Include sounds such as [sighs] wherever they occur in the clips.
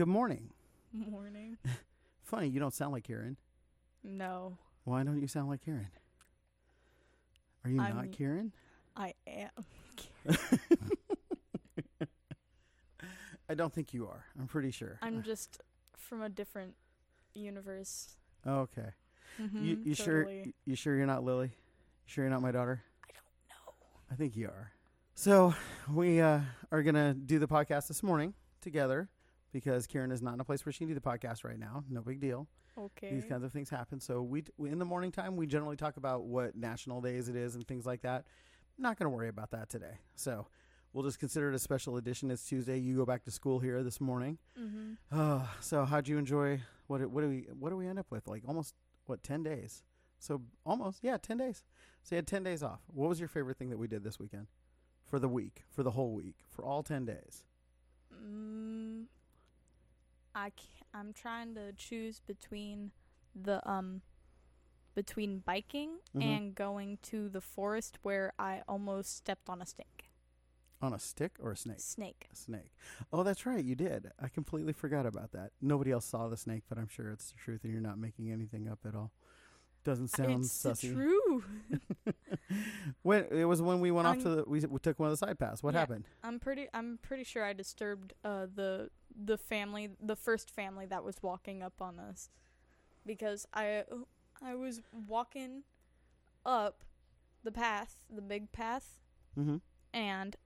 good morning. Morning. [laughs] Funny, you don't sound like Karen. No, Why don't you sound like Karen? Are you I'm- not Karen? I am. [laughs] I don't think you are. I'm pretty sure. I'm just from a different universe. okay. Mm-hmm, you you sure you sure you're not Lily? You sure you're not my daughter? I don't know. I think you are. So we uh, are gonna do the podcast this morning together because Karen is not in a place where she can do the podcast right now. No big deal. Okay. These kinds of things happen. So we, we in the morning time we generally talk about what national days it is and things like that. Not going to worry about that today. So we'll just consider it a special edition. It's Tuesday. You go back to school here this morning. mm-hmm. Uh, so how'd you enjoy? What what do we what do we end up with? Like almost what ten days? So almost yeah, ten days. So you had ten days off. What was your favorite thing that we did this weekend? For the week, for the whole week, for all ten days. Mm, I I'm trying to choose between the um between biking Mhm. and going to the forest where I almost stepped on a snake. On a stick or a snake? Snake. A snake. Oh, that's right. You did. I completely forgot about that. Nobody else saw the snake, but I'm sure it's the truth, and you're not making anything up at all. Doesn't sound it's sussy. truth. [laughs] when it was when we went off I'm- to the we, we took one of the side paths. What Yeah. happened? I'm pretty I'm pretty sure I disturbed uh the the family the first family that was walking up on us because I I was walking up the path, the big path, Mm-hmm. and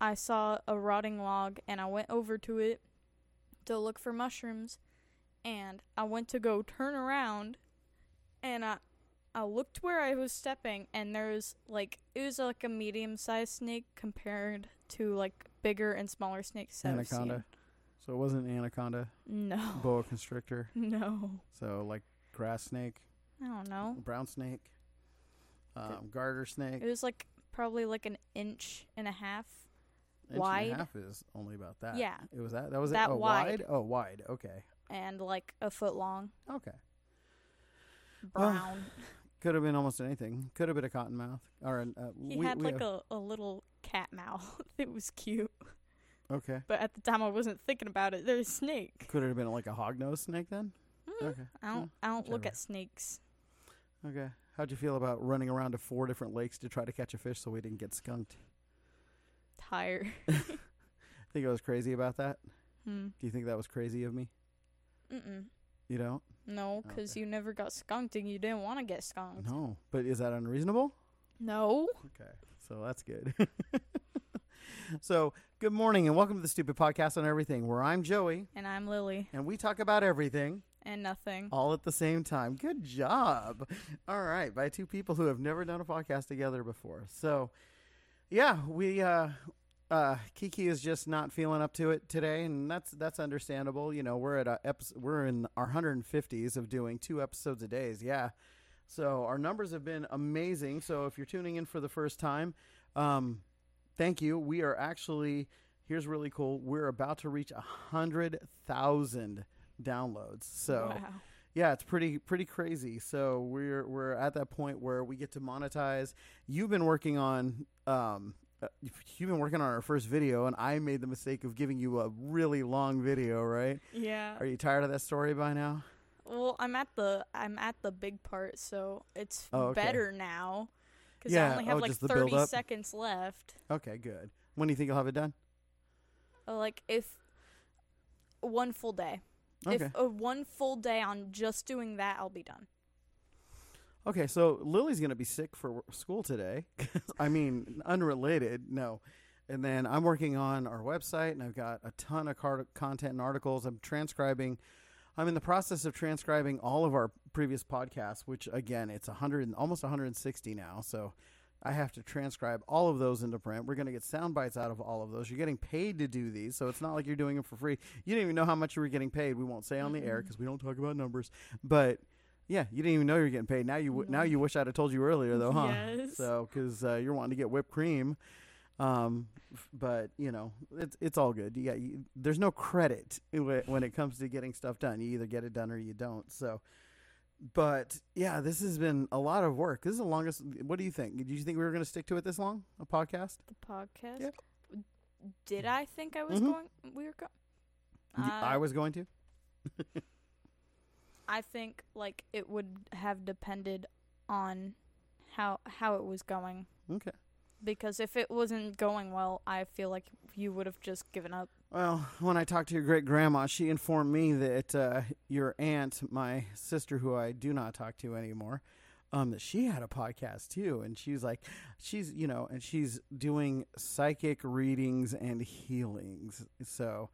I saw a rotting log and I went over to it to look for mushrooms and I went to go turn around and I I looked where I was stepping and there was like it was like a medium sized snake compared to like bigger and smaller snakes that I've seen. Anaconda. So it wasn't anaconda, No. boa [laughs] constrictor. No. So like grass snake, I don't know. brown snake, um, garter snake. It was like probably like an inch and a half. Inch and wide. a half is only about that. Yeah. It was that. That was That it. Oh, wide. Oh, wide. Okay. and like a foot long. Okay. Well, Brown. Could have been almost anything. Could have been a cottonmouth or an. Uh, he we, had we like have- a, a little cat mouth. [laughs] it was cute. Okay. But at the time I wasn't thinking about it. There's a snake. Could it have been like a hognose snake then? Mm, Okay. I don't I don't look at snakes. Okay. How'd you feel about running around to four different lakes to try to catch a fish so we didn't get skunked? Tired. I [laughs] think I was crazy about that? hmm. Do you think that was crazy of me? Mm-mm. You don't? No, because Okay. you never got skunked and you didn't want to get skunked. No. But is that unreasonable? No. Okay. So that's good. [laughs] so, good morning and welcome to the Stupid Podcast on Everything, where I'm Joey And I'm Lily. and we talk about everything And nothing. all at the same time. Good job. All right, by two people who have never done a podcast together before. So, yeah, we uh uh Kiki is just not feeling up to it today and that's that's understandable. You know, we're at a episode, we're in our 150s of doing two episodes a day. Yeah. So, our numbers have been amazing. So, if you're tuning in for the first time, um thank you. We are actually here's really cool. We're about to reach a 100,000 downloads. So, wow. yeah, it's pretty pretty crazy. So we're we're at that point where we get to monetize. You've been working on um uh, you've been working on our first video and I made the mistake of giving you a really long video, right? Yeah. Are you tired of that story by now? Well, I'm at the I'm at the big part, so it's Oh, okay. better now. Because Yeah, I only have oh, like 30 seconds left. Okay, good. When do you think you'll have it done? Uh, Like if one full day. Okay. If one full day on just doing that, I'll be done. Okay, so Lily's going to be sick for school today. [laughs] I mean, unrelated, no. And then I'm working on our website, and I've got a ton of car- content and articles. I'm transcribing. I'm in the process of transcribing all of our previous podcasts, which again, it's 100, almost 160 now. So I have to transcribe all of those into print. We're going to get sound bites out of all of those. You're getting paid to do these, so it's not like you're doing them for free. You didn't even know how much you were getting paid. We won't say on the air because we don't talk about numbers, but. Yeah, you didn't even know you were getting paid. Now you w- now you wish I'd have told you earlier though, huh? Yes. So because uh, you're wanting to get whipped cream, um, but you know it's it's all good. You got you, there's no credit wh- when it comes to getting stuff done. You either get it done or you don't. So, but yeah, this has been a lot of work. This is the longest. What do you think? Did you think we were going to stick to it this long? A podcast? The podcast. Yeah. Did I think I was Mhm. going? We were going. Uh, I was going to. [laughs] I think like it would have depended on how how it was going Okay. because if it wasn't going well, I feel like you would have just given up. Well, when I talked to your great grandma, she informed me that uh, your aunt, my sister, who I do not talk to anymore, um, that she had a podcast too, and she was like, she's you know, and she's doing psychic readings and healings. So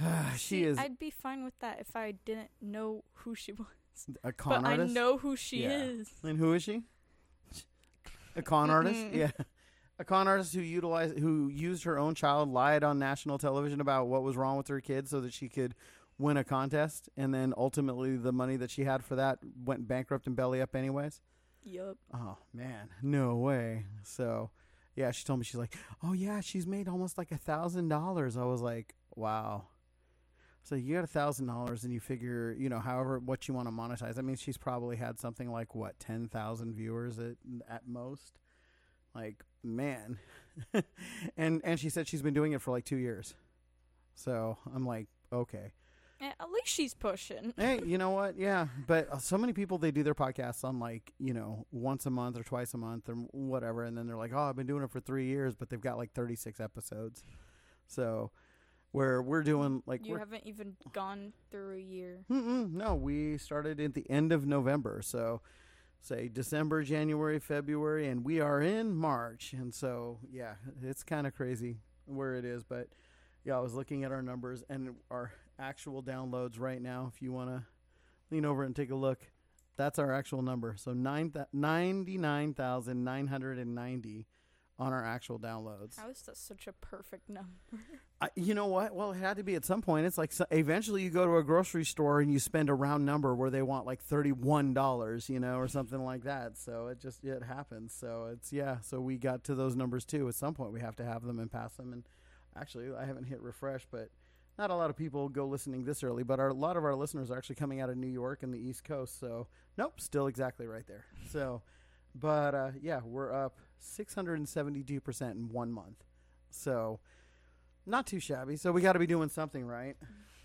[sighs] she is I'd be fine with that if I didn't know who she [laughs] was. a con but artist. I know who she Yeah. is. And who is she? A con artist? Yeah. A con artist who utilized who used her own child, lied on national television about what was wrong with her kid so that she could win a contest and then ultimately the money that she had for that went bankrupt and belly up anyways. Yup. Oh man, no way. So yeah, she told me she's like, Oh yeah, she's made almost like a thousand dollars. I was like, Wow. So you got a thousand dollars and you figure, you know, however what you want to monetize. I mean, she's probably had something like what ten thousand viewers at at most. Like man, [laughs] and and she said she's been doing it for like two years. So I'm like, okay, Eh, At least she's pushing. hey, you know what? [laughs] Yeah, but uh, so many people they do their podcasts on like you know once a month or twice a month or whatever, and then they're like, oh, I've been doing it for three years, but they've got like thirty six episodes. So where we're doing like you we're haven't even gone through a year. Mm-mm, no, we started at the end of November. So, say December, January, February, and we are in March. And so, yeah, it's kind of crazy where it is. But yeah, I was looking at our numbers and our actual downloads right now. If you want to lean over and take a look, that's our actual number. So, nine th- 99,990 on our actual downloads. How is that such a perfect number? [laughs] I, you know what? Well, it had to be at some point. It's like so, eventually you go to a grocery store and you spend a round number where they want like thirty-one dollars, you know, or something like that. So it just it happens. So it's yeah. So we got to those numbers too. At some point, we have to have them and pass them. And actually, I haven't hit refresh, but not a lot of people go listening this early. But our, a lot of our listeners are actually coming out of New York and the East Coast. So nope, still exactly right there. So, but uh, yeah, we're up six hundred and seventy-two percent in one month. So not too shabby. So we got to be doing something right.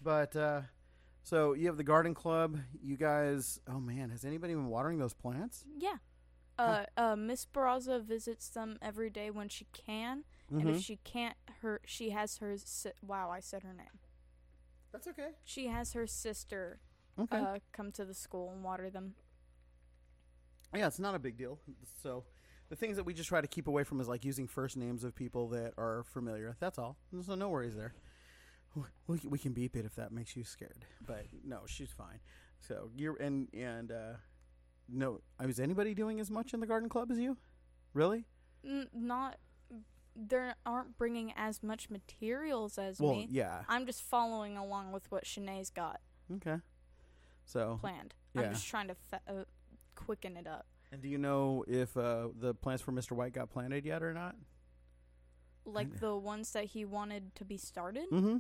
But uh, so you have the garden club. You guys, oh man, has anybody been watering those plants? Yeah. Uh, uh, Miss Barraza visits them every day when she can, and Mhm. if she can't, her she has her. Si- wow, I said her name. That's okay. She has her sister Okay. uh, come to the school and water them. Yeah, it's not a big deal. So the things that we just try to keep away from is like using first names of people that are familiar. That's all. So no worries there. We, we can beep it if that makes you scared. But no, she's fine. So you're and and uh, no, is anybody doing as much in the garden club as you? Really? N- not, they aren't bringing as much materials as well, me. yeah. I'm just following along with what Shanae's got Okay. So planned. Yeah. I'm just trying to fa- uh, quicken it up. And do you know if uh, the plants for Mr. White got planted yet or not? Like the ones that he wanted to be started. Mm-hmm.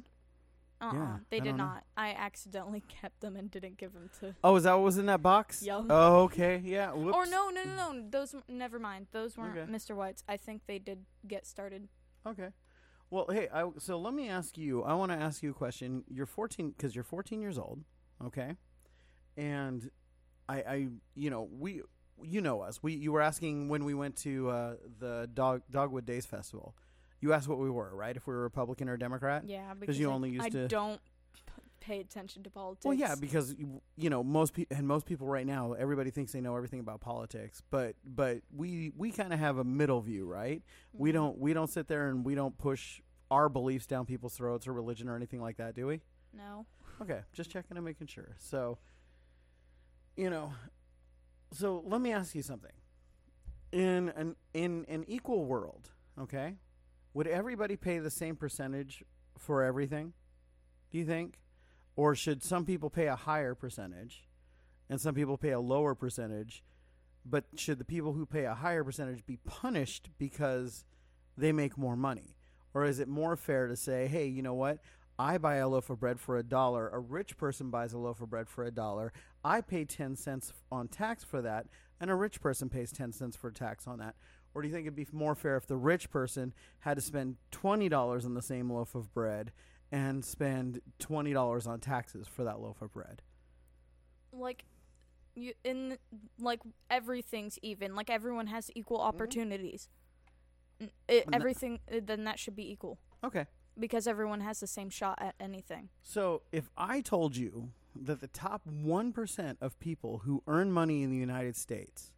Uh uh Yeah, they I did don't know. I accidentally [laughs] kept them and didn't give them to. Oh, is that what was in that box? Yup. Oh, okay. Yeah. Whoops. Or no, no, no, no. Those never mind. Those weren't Okay. Mr. White's. I think they did get started. Okay. Well, hey, I, so let me ask you. I want to ask you a question. You're 14 because you're 14 years old. Okay. And I, I, you know, we, you know us. We, you were asking when we went to uh, the Dog Dogwood Days Festival. You asked what we were, right? If we were Republican or Democrat. Yeah, because you I, only used I to- don't pay attention to politics. Well, yeah, because you, you know most people and most people right now, everybody thinks they know everything about politics, but but we we kind of have a middle view, right? We Mhm. don't we don't sit there and we don't push our beliefs down people's throats or religion or anything like that, do we? No. Okay, just checking and making sure. So, you know, so let me ask you something. In an in an equal world, okay, would everybody pay the same percentage for everything? Do you think, or should some people pay a higher percentage, and some people pay a lower percentage? But should the people who pay a higher percentage be punished because they make more money? Or is it more fair to say, hey, you know what? I buy a loaf of bread for a dollar. A rich person buys a loaf of bread for a dollar. I pay 10 cents on tax for that, and a rich person pays 10 cents for tax on that. Or do you think it'd be more fair if the rich person had to spend $20 on the same loaf of bread and spend twenty dollars on taxes for that loaf of bread. like you in like everything's even like everyone has equal mm-hmm. opportunities N- it, everything then that should be equal Okay. Because everyone has the same shot at anything So if I told you that the top 1% of people who earn money in the United States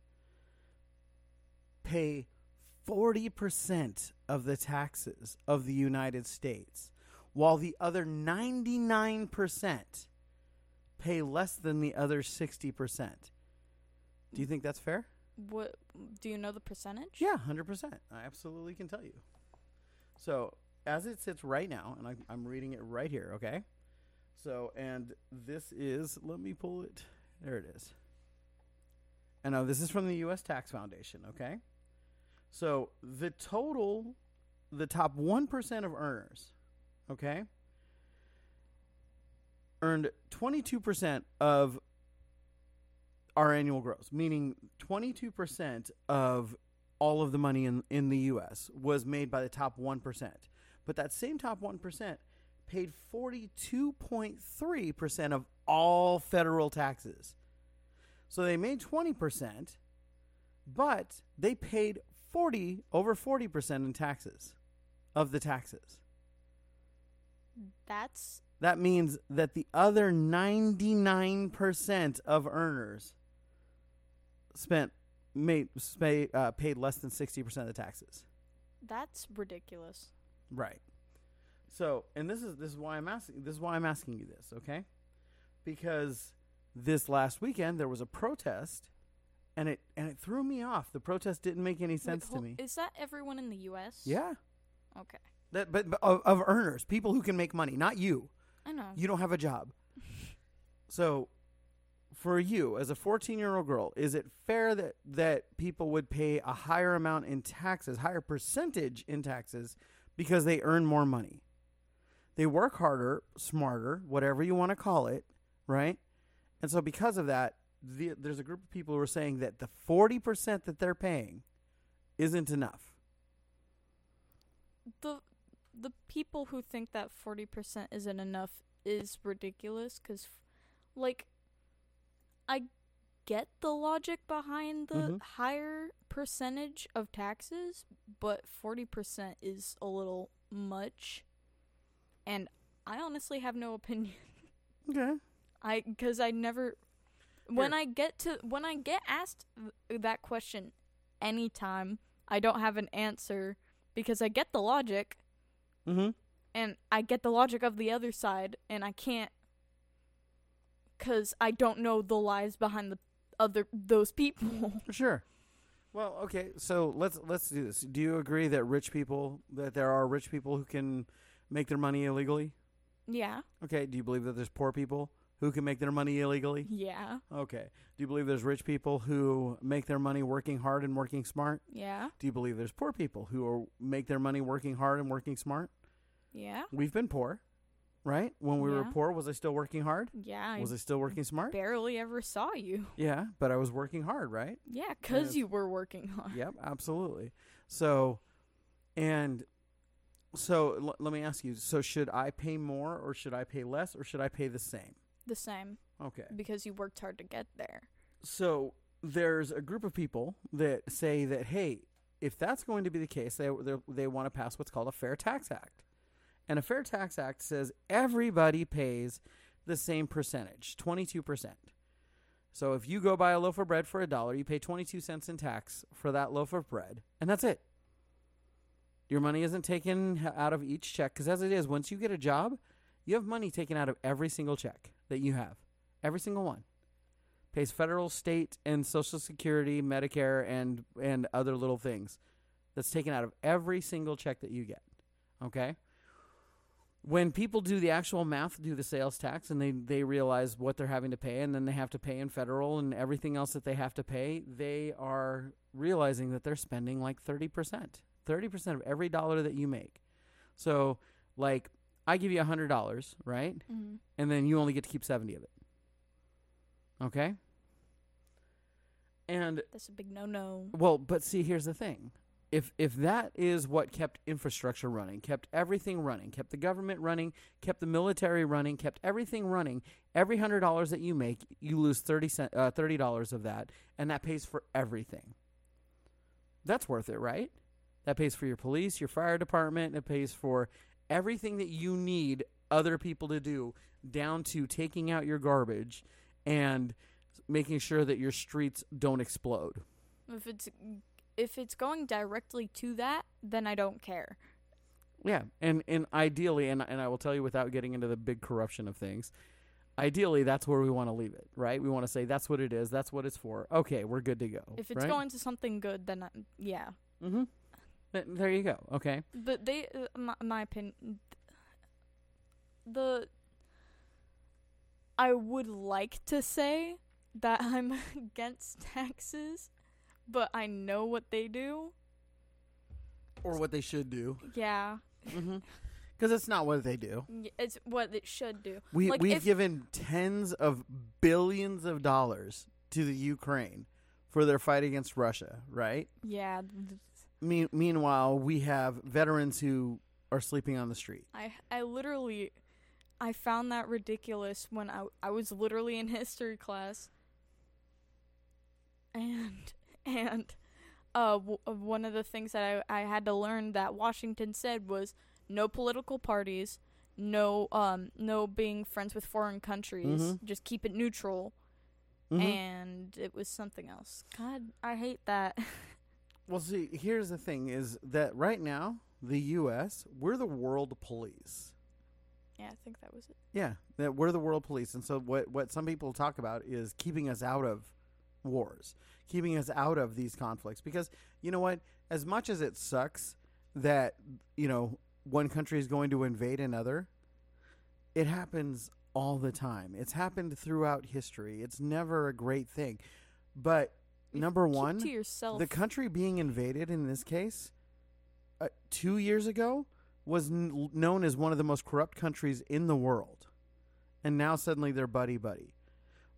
pay 40% of the taxes of the United States, while the other 99% pay less than the other 60%, do you think that's fair? what do you know the percentage Yeah, 100%. I absolutely can tell you. So, as it sits right now, and I, I'm reading it right here, okay? So, and this is, let me pull it. There it is. And now this is from the U.S. Tax Foundation, okay? So, the total, the top 1% of earners, okay, earned 22% of our annual gross, meaning 22% of all of the money in, in the U.S. was made by the top 1%. But that same top 1% paid 42.3% of all federal taxes. So they made 20%, but they paid 40 over 40% in taxes of the taxes. that's That means that the other 99% of earners spent made spay, uh, paid less than 60% of the taxes. that's ridiculous Right. So, and this is this is why I'm asking this is why I'm asking you this, okay? Because this last weekend there was a protest and it and it threw me off. The protest didn't make any Wait, sense to me. is that everyone in the us Yeah. okay That but, but of, of earners, people who can make money, not you. i know You don't have a job. [laughs] So, for you as a 14-year-old girl, is it fair that that people would pay a higher amount in taxes, higher percentage in taxes because they earn more money? They work harder, smarter, whatever you want to call it, right? And so because of that, the, there's a group of people who are saying that the 40% that they're paying isn't enough. the the people who think that 40% isn't enough is ridiculous cuz like I get the logic behind the Mhm. higher percentage of taxes, but 40% is a little much. And I honestly have no opinion. [laughs] Okay. I cuz I never when Here. I get to when I get asked th- that question anytime, I don't have an answer because I get the logic Mhm. and I get the logic of the other side, and I can't, cause I don't know the lies behind the other those people. [laughs] Sure. Well, okay, so let's let's do this. Do you agree that rich people that there are rich people who can make their money illegally? yeah, Okay, do you believe that there's poor people who can make their money illegally? yeah, Okay. Do you believe there's rich people who make their money working hard and working smart? yeah, Do you believe there's poor people who are, make their money working hard and working smart? yeah, We've been poor, right? When we were poor, was I still working hard? yeah. Was I still working smart? barely ever saw you. Yeah, but I was working hard, right? Yeah, cause you were working hard. Yep, absolutely. So, and so l- let me ask you: so should I pay more, or should I pay less, or should I pay the same? The same, Okay. because you worked hard to get there. So there's a group of people that say that hey, if that's going to be the case, they, they want to pass what's called a fair tax act, and a fair tax act says everybody pays the same percentage, twenty two percent. So if you go buy a loaf of bread for a dollar, you pay 22 cents in tax for that loaf of bread, and that's it. Your money isn't taken out of each check because as it is, once you get a job, you have money taken out of every single check that you have. Every single one. Pays federal, state, and social security, Medicare, and and other little things. That's taken out of every single check that you get. Okay? When people do the actual math, do the sales tax, and they, they realize what they're having to pay, and then they have to pay in federal and everything else that they have to pay, they are realizing that they're spending like 30%. 30% of every dollar that you make. So, like, I give you $100, right? Mm-hmm. And then you only get to keep 70 of it. Okay? And That's a big no-no. well, but see, here's the thing. If if that is what kept infrastructure running, kept everything running, kept the government running, kept the military running, kept everything running, every hundred dollars that you make, you lose thirty uh, thirty dollars of that, and that pays for everything. That's worth it, right? That pays for your police, your fire department. It pays for everything that you need other people to do, down to taking out your garbage and making sure that your streets don't explode. If it's if it's going directly to that, then I don't care. Yeah, and and ideally, and and I will tell you without getting into the big corruption of things, ideally that's where we want to leave it, right? We want to say that's what it is, that's what it's for. Okay, we're good to go. If it's right? going to something good, then I, yeah. mm-hmm. Th- there you go. Okay. But they, uh, my, my opinion, the I would like to say that I'm [laughs] against taxes, but I know what they do. Or what they should do. Yeah, Mm-hmm. Because it's not what they do. it's what it should do. We Like, we've if- given tens of billions of dollars to the Ukraine for their fight against Russia, right? Yeah, Me- meanwhile, we have veterans who are sleeping on the street. I I literally I found that ridiculous when I I was literally in history class. And [laughs] and uh w- uh, one of the things that I I had to learn that Washington said was no political parties, no um no being friends with foreign countries, Mhm. just keep it neutral. Mhm. And it was something else. God, I hate that. [laughs] Well, see, here's the thing: is that right now the U.S. we're the world police. yeah, I think that was it. Yeah, that we're the world police, and so what what some people talk about is keeping us out of wars, keeping us out of these conflicts. Because you know what? As much as it sucks that you know one country is going to invade another, it happens all the time. It's happened throughout history. It's never a great thing, but number Keep one, the country being invaded in this case, uh, two years ago, was n- known as one of the most corrupt countries in the world. And now suddenly they're buddy buddy.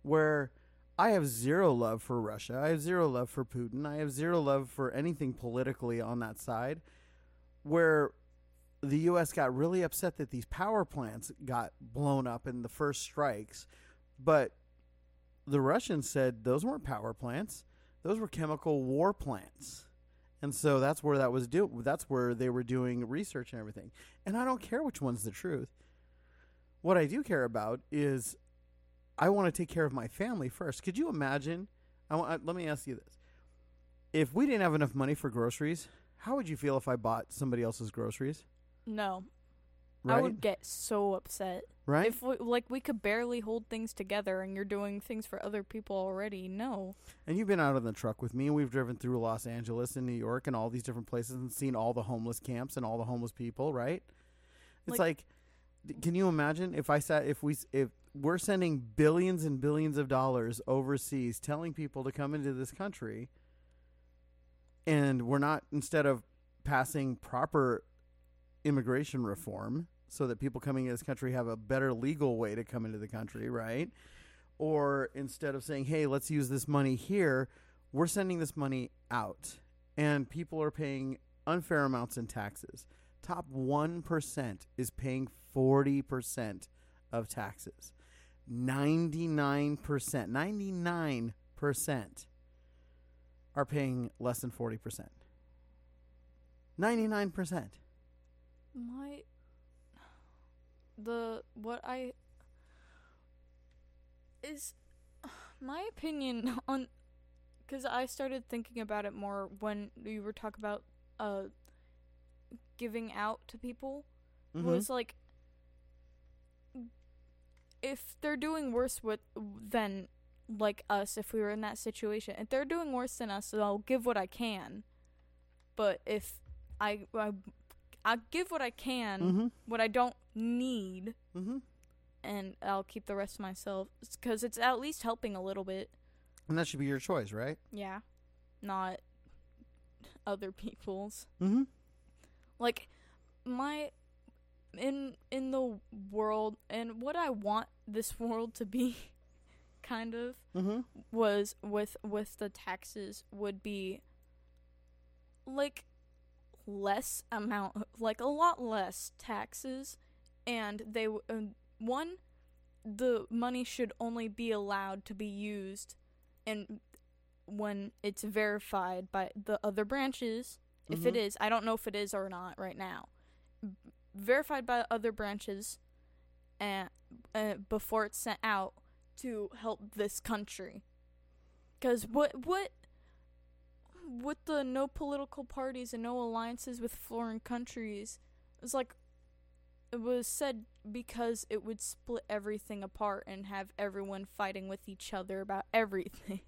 Where I have zero love for Russia. I have zero love for Putin. I have zero love for anything politically on that side. Where the U.S. got really upset that these power plants got blown up in the first strikes. But the Russians said those weren't power plants those were chemical war plants. And so that's where that was do that's where they were doing research and everything. And I don't care which one's the truth. What I do care about is I want to take care of my family first. Could you imagine? I want, uh, let me ask you this. If we didn't have enough money for groceries, how would you feel if I bought somebody else's groceries? no, Right? I would get so upset. right? If we, like we could barely hold things together and you're doing things for other people already, no. And you've been out in the truck with me, and we've driven through Los Angeles and New York and all these different places and seen all the homeless camps and all the homeless people, right? It's like, d can you imagine if I sat, if we if we're sending billions and billions of dollars overseas telling people to come into this country, and we're not, instead of passing proper immigration reform so that people coming into this country have a better legal way to come into the country, right? or instead of saying, "Hey, let's use this money here," we're sending this money out, and people are paying unfair amounts in taxes. Top one percent is paying forty percent of taxes. Ninety-nine percent, ninety-nine percent are paying less than forty percent. Ninety-nine percent. My the what I is my opinion on cuz I started thinking about it more when we were talking about uh giving out to people was like if they're doing worse with than like us if we were in that situation if they're doing worse than us I'll give what I can but if I I, I give what I can Mm-hmm. what I don't need Mm-hmm. and I'll keep the rest to myself cuz it's at least helping a little bit And that should be your choice, right? yeah not other people's Mm-hmm. Like my in in the world and what I want this [laughs] world to be kind of Mm-hmm. was with with the taxes would be like less amount, like a lot less taxes, and they uh, one, the money should only be allowed to be used, and when it's verified by the other branches. If it Mhm. is, I don't know if it is or not right now. v- Verified by other branches, and uh, before it's sent out to help this country. Because what what with the no political parties and no alliances with foreign countries, it's like it was said because it would split everything apart and have everyone fighting with each other about [laughs] everything.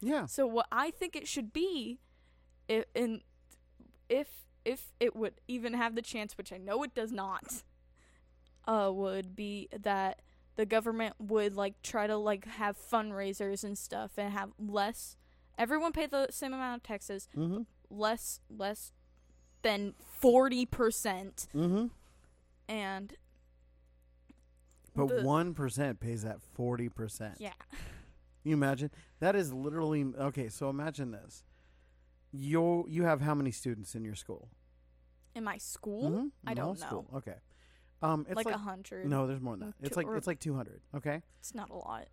Yeah. So what I think it should be, in if if it would even have the chance, which I know it does not, uh, would be that the government would like try to like have fundraisers and stuff and have less. Everyone pay the same amount of taxes, Mm-hmm. less less than forty percent, Mm-hmm. and But one percent pays that forty percent. yeah, You imagine that is literally okay. So imagine this: you you have how many students in your school? in my school, Mhm. I don't know. School. Okay. Um, it's like like, a hundred. no, there's more than that. It's like it's like two hundred. Okay. it's not a lot.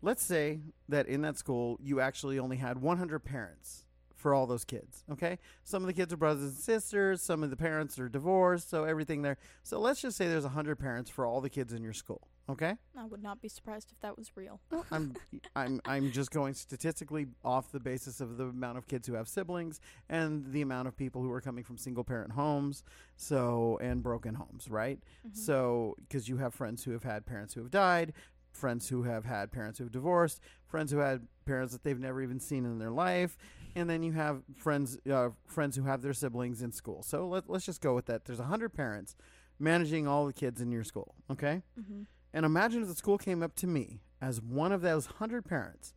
Let's say that in that school you actually only had 100 parents for all those kids. Okay. Some of the kids are brothers and sisters. Some of the parents are divorced. So everything there. So let's just say there's 100 parents for all the kids in your school. Okay. I would not be surprised if that was real. [laughs] I'm I'm I'm just going statistically off the basis of the amount of kids who have siblings and the amount of people who are coming from single parent homes, so and broken homes, right? Mhm. So because you have friends who have had parents who have died, friends who have had parents who have divorced, friends who had parents that they've never even seen in their life, and then you have friends uh, friends who have their siblings in school. So let, let's just go with that. There's 100 parents managing all the kids in your school, okay? Mm-hmm. And imagine if the school came up to me as one of those 100 parents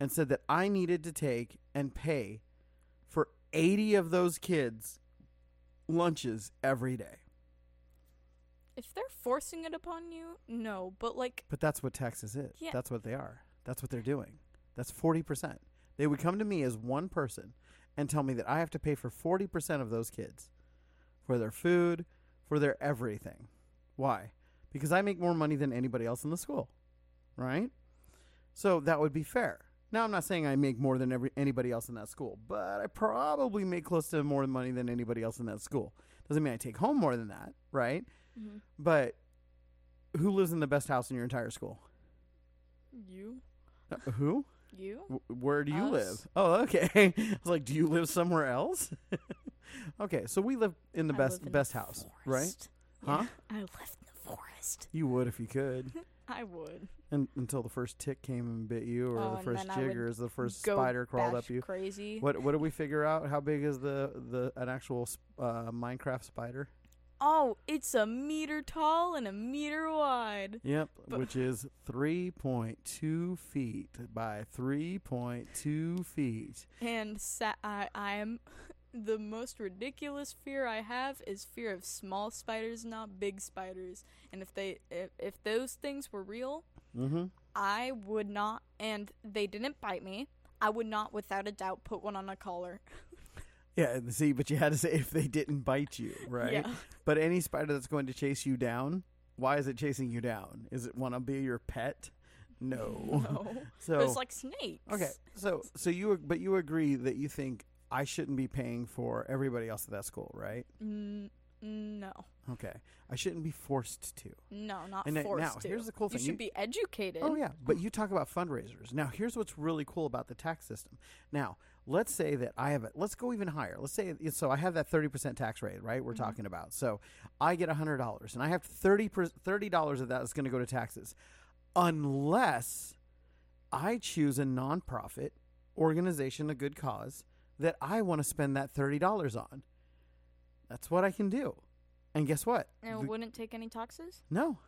and said that I needed to take and pay for 80 of those kids' lunches every day. If they're forcing it upon you, no. But like, But that's what taxes is. Yeah. That's what they are. That's what they're doing. That's 40%. They would come to me as one person and tell me that I have to pay for 40% of those kids for their food, for their everything. Why? Because I make more money than anybody else in the school. Right? So that would be fair. Now I'm not saying I make more than every anybody else in that school, but I probably make close to more money than anybody else in that school. Doesn't mean I take home more than that, right? mm-hmm. But who lives in the best house in your entire school? you, Uh, who? you, W- where do you Us. live? Oh, okay. [laughs] I was like, do you live somewhere else? [laughs] okay, so we live in the I best best the house, right? forest. Huh? I live forest. You would if you could, [laughs] I would and until the first tick came and bit you, or Oh, the and first then I would or the first go spider crawled up you. Crazy. What what did we figure out? How big is the the an actual sp- uh, Minecraft spider? Oh, it's a meter tall and a meter wide. Yep, But- which is three point two feet by three point two feet. And sa- I, I am the most ridiculous fear I have is fear of small spiders, not big spiders. And if they if, if those things were real, Mm-hmm. I would not and they didn't bite me. I would not without a doubt put one on a collar. [laughs] Yeah, see, but you had to say if they didn't bite you, [laughs] right? Yeah. But any spider that's going to chase you down, why is it chasing you down? Is it want to be your pet? No. No. [laughs] So it's like snakes. okay, so so you but you agree that you think I shouldn't be paying for everybody else at that school, right? N- no. Okay, I shouldn't be forced to. No, not And forced now, to. here's the cool thing. You should You- be educated. Oh yeah, but you [clears throat] talk about fundraisers. Now, here's what's really cool about the tax system. Now, let's say that I have it. Let's go even higher. Let's say so I have that 30% tax rate, right? We're Mhm. talking about. So, I get $100 and I have 30 per, $30 of that is going to go to taxes unless I choose a nonprofit organization, a good cause that I want to spend that $30 on. That's what I can do. And guess what? And it wouldn't take any taxes? no.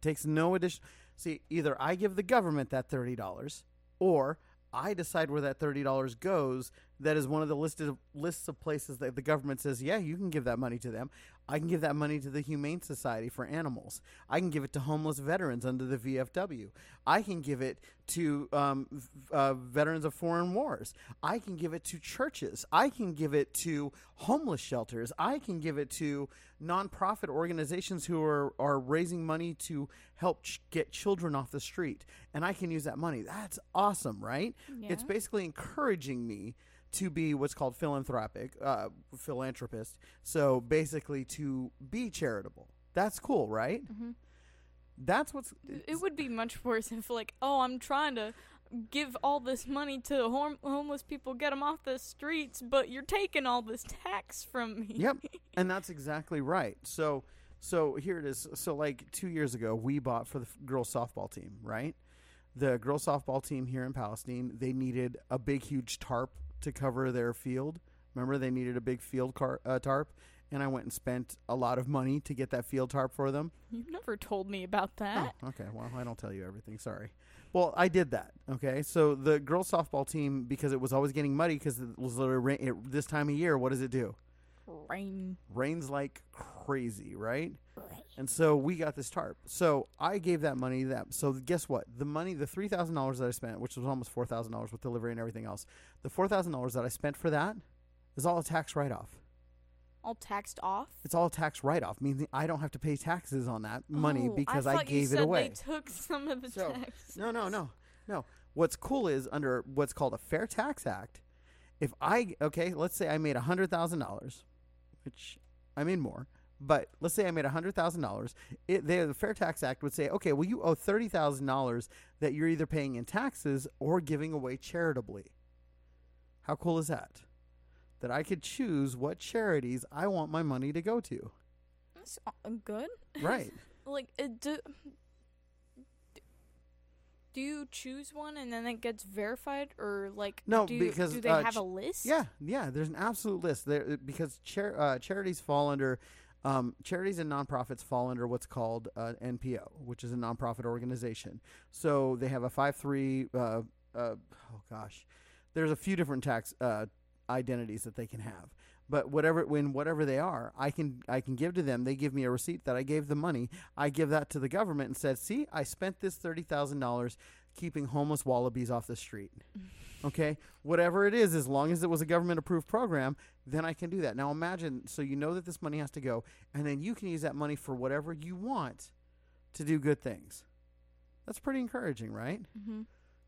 Takes no addition. See, either I give the government that $30 or I decide where that $30 goes. That is one of the listed lists of places that the government says, "Yeah, you can give that money to them." I can give that money to the Humane Society for animals. I can give it to homeless veterans under the VFW. I can give it to um, uh, veterans of foreign wars. I can give it to churches. I can give it to homeless shelters. I can give it to nonprofit organizations who are, are raising money to help ch- get children off the street. And I can use that money. That's awesome, right? It's basically encouraging me to be what's called philanthropic, uh, philanthropist. So basically, to be charitable. That's cool, right? Mhm. That's what's. It would be much worse if, like, oh, I'm trying to give all this money to hom- homeless people, get them off the streets, but you're taking all this tax from me. Yep, [laughs] and that's exactly right. So, so here it is. So, like two years ago, we bought for the f- girls softball team, right? The girls softball team here in Palestine, they needed a big, huge tarp to cover their field. Remember, they needed a big field car, uh, tarp, and I went and spent a lot of money to get that field tarp for them. You never told me about that. Oh, okay. Well, I don't tell you everything. Sorry. Well, I did that. Okay. So the girls softball team, because it was always getting muddy, because it was literally rain, it, this time of year. What does it do? Rain. Rains like crazy, right? And so we got this tarp. So I gave that money to them. So guess what? The money, the three thousand dollars that I spent, which was almost four thousand dollars with delivery and everything else, the four thousand dollars that I spent for that is all a tax write off. All taxed off? It's all a tax write off, meaning I don't have to pay taxes on that money Oh, because I, I, gave said it away. They took [laughs] some of the So, tax. No, no, no, no. What's cool is under what's called a Fair Tax Act. If I okay, let's say I made a hundred thousand dollars, which I made more, but let's say I made a hundred thousand dollars. The the Fair Tax Act would say, okay, well you owe thirty thousand dollars that you're either paying in taxes or giving away charitably. How cool is that? That I could choose what charities I want my money to go to. That's good. Right. [laughs] Like, it do, do you choose one and then it gets verified, or like, No, do because, do they uh, have a list? Yeah, yeah. There's an absolute list there because char- uh, charities fall under um, charities and nonprofits fall under what's called uh, NPO, which is a nonprofit organization. So they have a five three. Uh, uh, oh gosh, there's a few different tax uh, identities that they can have. But whatever when whatever they are, I can I can give to them. They give me a receipt that I gave the money. I give that to the government and said, "See, I spent this thirty thousand dollars keeping homeless wallabies off the street." Okay whatever it is as long as it was a government approved program then i can do that now imagine so you know that this money has to go and then you can use that money for whatever you want to do good things that's pretty encouraging right Mm-hmm.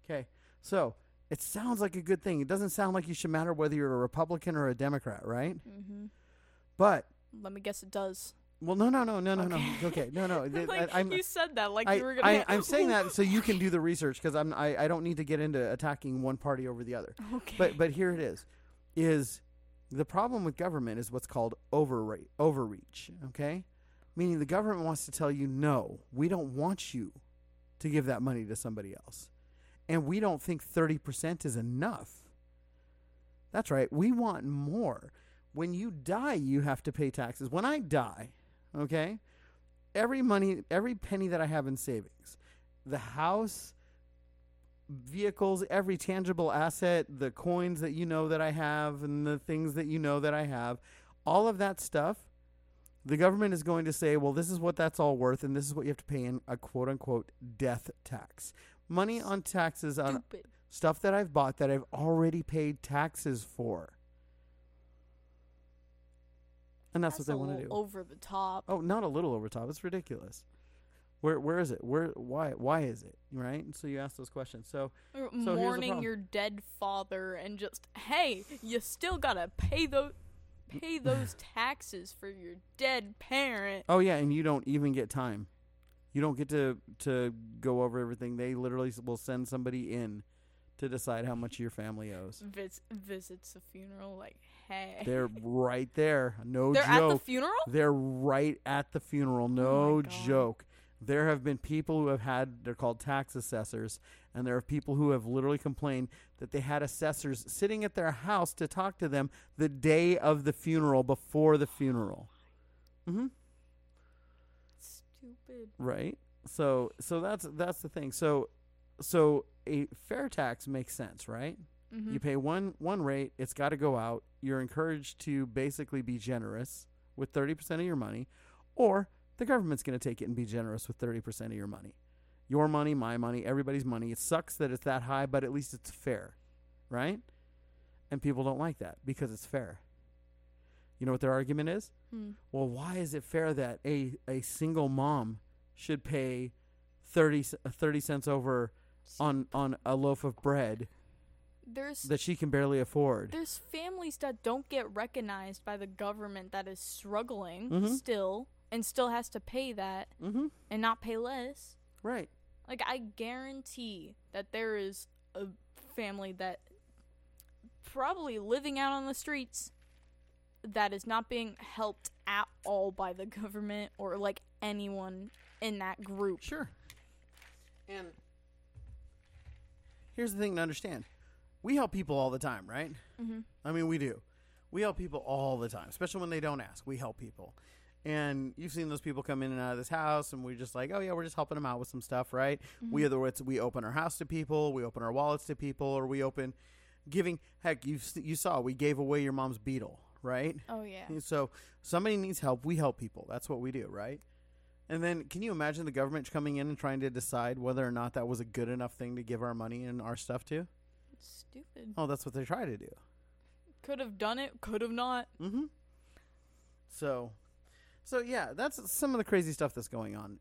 okay so it sounds like a good thing it doesn't sound like you should matter whether you're a republican or a democrat right Mm-hmm. but Let me guess, it does. Well no no no no no Okay. no okay no no [laughs] th- like, I, am you said that like I, you were gonna. I, I'm saying that so you can do the [laughs] research because I'm I, I don't need to get into attacking one party over the other. okay. But but here it is, is the problem with government is what's called overrate overreach. Okay, meaning the government wants to tell you no, we don't want you to give that money to somebody else, and we don't think thirty percent is enough. That's right, we want more. When you die, you have to pay taxes. When I die, okay, every money, every penny that I have in savings, the house, vehicles, every tangible asset, the coins that you know that I have, and the things that you know that I have, all of that stuff, the government is going to say, well, this is what that's all worth, and this is what you have to pay in a quote unquote death tax. Money on taxes on Stupid. stuff that I've bought that I've already paid taxes for. And that's, what they want to do. Over the top. Oh, not a little over top. It's ridiculous. Where where is it? Where why why is it? Right? So you ask those questions. So Or here's mourning your dead father and just hey, you still gotta pay those pay those taxes for your dead parent. oh yeah, and you don't even get time. You don't get to to go over everything. They literally will send somebody in to decide how much your family owes. Vis- visits the funeral like hey. They're [laughs] right there. No joke. They're at the funeral. They're right at the funeral. Oh No God. joke. There have been people who have had, they're called tax assessors, and there are people who have literally complained that they had assessors sitting at their house to talk to them the day of the funeral before the funeral. Mm-hmm. Stupid. Right. So, so that's that's the thing. So, so a fair tax makes sense, right? Mm-hmm. You pay one one rate. It's got to go out. You're encouraged to basically be generous with 30% of your money, or the government's going to take it and be generous with 30% of your money. Your money, my money, everybody's money. It sucks that it's that high, but at least it's fair, right? And people don't like that because it's fair. You know what their argument is? Hmm. Well, why is it fair that a, a single mom should pay 30, uh, 30 cents over on, on a loaf of bread There's that she can barely afford? there's families that don't get recognized by the government that is struggling Mhm. still and still has to pay that Mm-hmm. and not pay less. Right. Like I guarantee that there is a family that probably living out on the streets that is not being helped at all by the government or like anyone in that group. Sure. And here's the thing to understand we help people all the time, right? Mhm. I mean, we do. We help people all the time, especially when they don't ask. We help people. And you've seen those people come in and out of this house, and we're just like, oh, yeah, we're just helping them out with some stuff, right? We either we open our house to people, we open our wallets to people, or we open giving. Heck, you you saw we gave away your mom's beetle, right? Oh yeah. So somebody needs help, we help people. That's what we do, right? And then can you imagine the government coming in and trying to decide whether or not that was a good enough thing to give our money and our stuff to? Stupid. Oh, that's what they try to do. Could have done it, could have not. Mm-hmm. So, so yeah, that's some of the crazy stuff that's going on.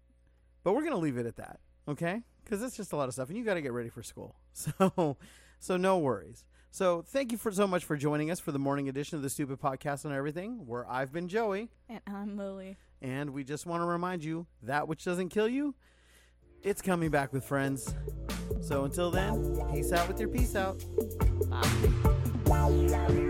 But we're gonna leave it at that, okay? Because it's just a lot of stuff, and you got to get ready for school. [laughs] So, so no worries. So, thank you for so much for joining us for the morning edition of the Stupid Podcast on Everything. Where I've been Joey. And I'm Lily. And we just want to remind you that which doesn't kill you, it's coming back with friends. So until then, peace out with your peace out. Bye.